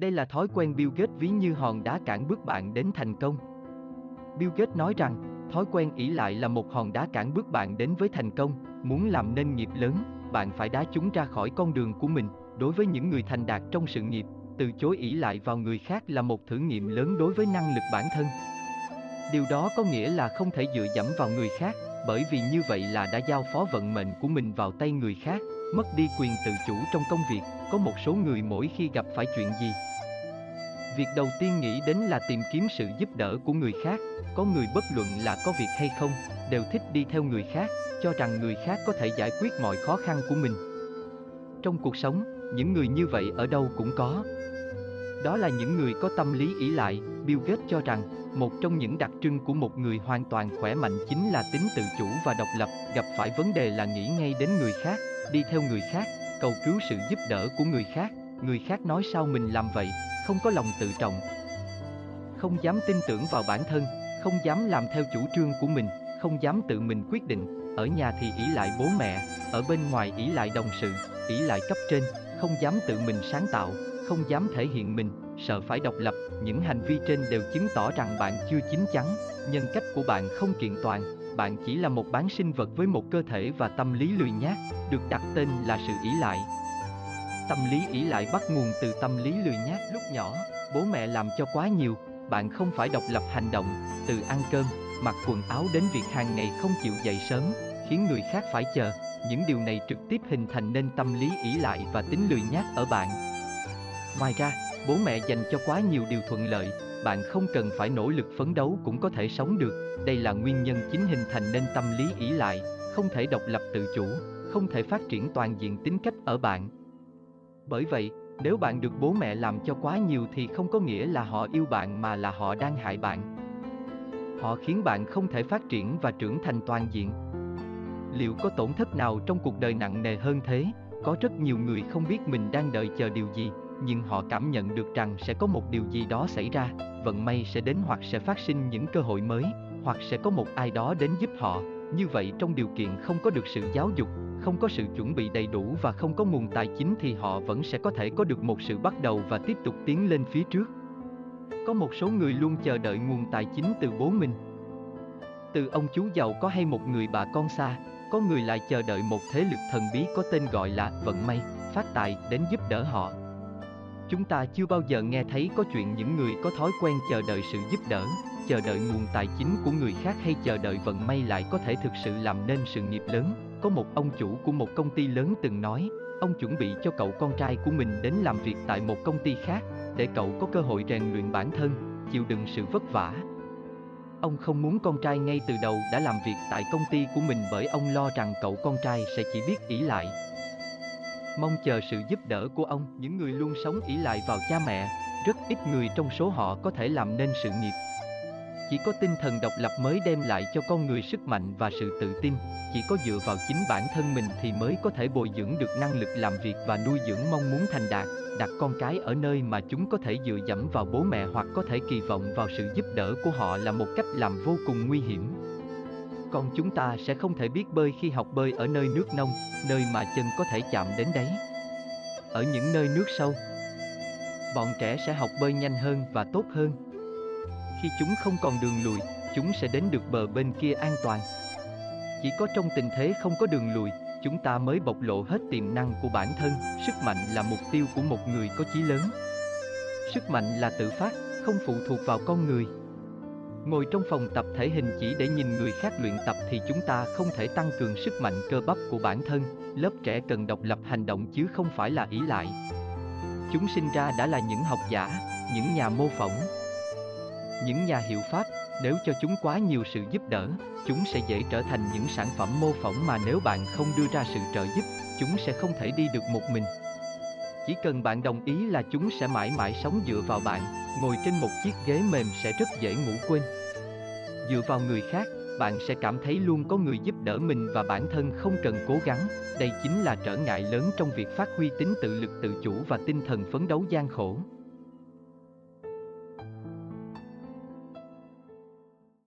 Đây là thói quen Bill Gates ví như hòn đá cản bước bạn đến thành công. Bill Gates nói rằng, thói quen ỷ lại là một hòn đá cản bước bạn đến với thành công, muốn làm nên nghiệp lớn, bạn phải đá chúng ra khỏi con đường của mình. Đối với những người thành đạt trong sự nghiệp, từ chối ỷ lại vào người khác là một thử nghiệm lớn đối với năng lực bản thân. Điều đó có nghĩa là không thể dựa dẫm vào người khác, bởi vì như vậy là đã giao phó vận mệnh của mình vào tay người khác, mất đi quyền tự chủ trong công việc, có một số người mỗi khi gặp phải chuyện gì. Việc đầu tiên nghĩ đến là tìm kiếm sự giúp đỡ của người khác, có người bất luận là có việc hay không, đều thích đi theo người khác, cho rằng người khác có thể giải quyết mọi khó khăn của mình. Trong cuộc sống, những người như vậy ở đâu cũng có. Đó là những người có tâm lý ỷ lại, Bill Gates cho rằng, một trong những đặc trưng của một người hoàn toàn khỏe mạnh chính là tính tự chủ và độc lập, gặp phải vấn đề là nghĩ ngay đến người khác, đi theo người khác, cầu cứu sự giúp đỡ của người khác, người khác nói sao mình làm vậy, không có lòng tự trọng. Không dám tin tưởng vào bản thân, không dám làm theo chủ trương của mình, không dám tự mình quyết định, ở nhà thì ỷ lại bố mẹ, ở bên ngoài ỷ lại đồng sự, ỷ lại cấp trên, không dám tự mình sáng tạo, không dám thể hiện mình, sợ phải độc lập, những hành vi trên đều chứng tỏ rằng bạn chưa chín chắn, nhân cách của bạn không kiện toàn, bạn chỉ là một bán sinh vật với một cơ thể và tâm lý lười nhác, được đặt tên là sự ỷ lại. Tâm lý ỷ lại bắt nguồn từ tâm lý lười nhác lúc nhỏ, bố mẹ làm cho quá nhiều, bạn không phải độc lập hành động, từ ăn cơm, mặc quần áo đến việc hàng ngày không chịu dậy sớm, khiến người khác phải chờ, những điều này trực tiếp hình thành nên tâm lý ỷ lại và tính lười nhác ở bạn. Ngoài ra, bố mẹ dành cho quá nhiều điều thuận lợi, bạn không cần phải nỗ lực phấn đấu cũng có thể sống được. Đây là nguyên nhân chính hình thành nên tâm lý ỷ lại, không thể độc lập tự chủ, không thể phát triển toàn diện tính cách ở bạn. Bởi vậy, nếu bạn được bố mẹ làm cho quá nhiều thì không có nghĩa là họ yêu bạn mà là họ đang hại bạn. Họ khiến bạn không thể phát triển và trưởng thành toàn diện. Liệu có tổn thất nào trong cuộc đời nặng nề hơn thế? Có rất nhiều người không biết mình đang đợi chờ điều gì, nhưng họ cảm nhận được rằng sẽ có một điều gì đó xảy ra, vận may sẽ đến hoặc sẽ phát sinh những cơ hội mới, hoặc sẽ có một ai đó đến giúp họ. Như vậy trong điều kiện không có được sự giáo dục, không có sự chuẩn bị đầy đủ và không có nguồn tài chính thì họ vẫn sẽ có thể có được một sự bắt đầu và tiếp tục tiến lên phía trước. Có một số người luôn chờ đợi nguồn tài chính từ bố mình. Từ ông chú giàu có hay một người bà con xa, có người lại chờ đợi một thế lực thần bí có tên gọi là vận may, phát tài đến giúp đỡ họ. Chúng ta chưa bao giờ nghe thấy có chuyện những người có thói quen chờ đợi sự giúp đỡ, chờ đợi nguồn tài chính của người khác hay chờ đợi vận may lại có thể thực sự làm nên sự nghiệp lớn. Có một ông chủ của một công ty lớn từng nói, ông chuẩn bị cho cậu con trai của mình đến làm việc tại một công ty khác, để cậu có cơ hội rèn luyện bản thân, chịu đựng sự vất vả. Ông không muốn con trai ngay từ đầu đã làm việc tại công ty của mình bởi ông lo rằng cậu con trai sẽ chỉ biết ỷ lại, mong chờ sự giúp đỡ của ông. Những người luôn sống ỷ lại vào cha mẹ, rất ít người trong số họ có thể làm nên sự nghiệp. Chỉ có tinh thần độc lập mới đem lại cho con người sức mạnh và sự tự tin, chỉ có dựa vào chính bản thân mình thì mới có thể bồi dưỡng được năng lực làm việc và nuôi dưỡng mong muốn thành đạt, đặt con cái ở nơi mà chúng có thể dựa dẫm vào bố mẹ hoặc có thể kỳ vọng vào sự giúp đỡ của họ là một cách làm vô cùng nguy hiểm con chúng ta sẽ không thể biết bơi khi học bơi ở nơi nước nông, nơi mà chân có thể chạm đến đấy. Ở những nơi nước sâu, bọn trẻ sẽ học bơi nhanh hơn và tốt hơn. Khi chúng không còn đường lùi, chúng sẽ đến được bờ bên kia an toàn. Chỉ có trong tình thế không có đường lùi, chúng ta mới bộc lộ hết tiềm năng của bản thân, sức mạnh là mục tiêu của một người có chí lớn. Sức mạnh là tự phát, không phụ thuộc vào con người. Ngồi trong phòng tập thể hình chỉ để nhìn người khác luyện tập thì chúng ta không thể tăng cường sức mạnh cơ bắp của bản thân. Lớp trẻ cần độc lập hành động chứ không phải là ỷ lại. Chúng sinh ra đã là những học giả, những nhà mô phỏng. Những nhà hiệu pháp, nếu cho chúng quá nhiều sự giúp đỡ, chúng sẽ dễ trở thành những sản phẩm mô phỏng mà nếu bạn không đưa ra sự trợ giúp, chúng sẽ không thể đi được một mình. Chỉ cần bạn đồng ý là chúng sẽ mãi mãi sống dựa vào bạn, ngồi trên một chiếc ghế mềm sẽ rất dễ ngủ quên. Dựa vào người khác, bạn sẽ cảm thấy luôn có người giúp đỡ mình và bản thân không cần cố gắng. Đây chính là trở ngại lớn trong việc phát huy tính tự lực tự chủ và tinh thần phấn đấu gian khổ.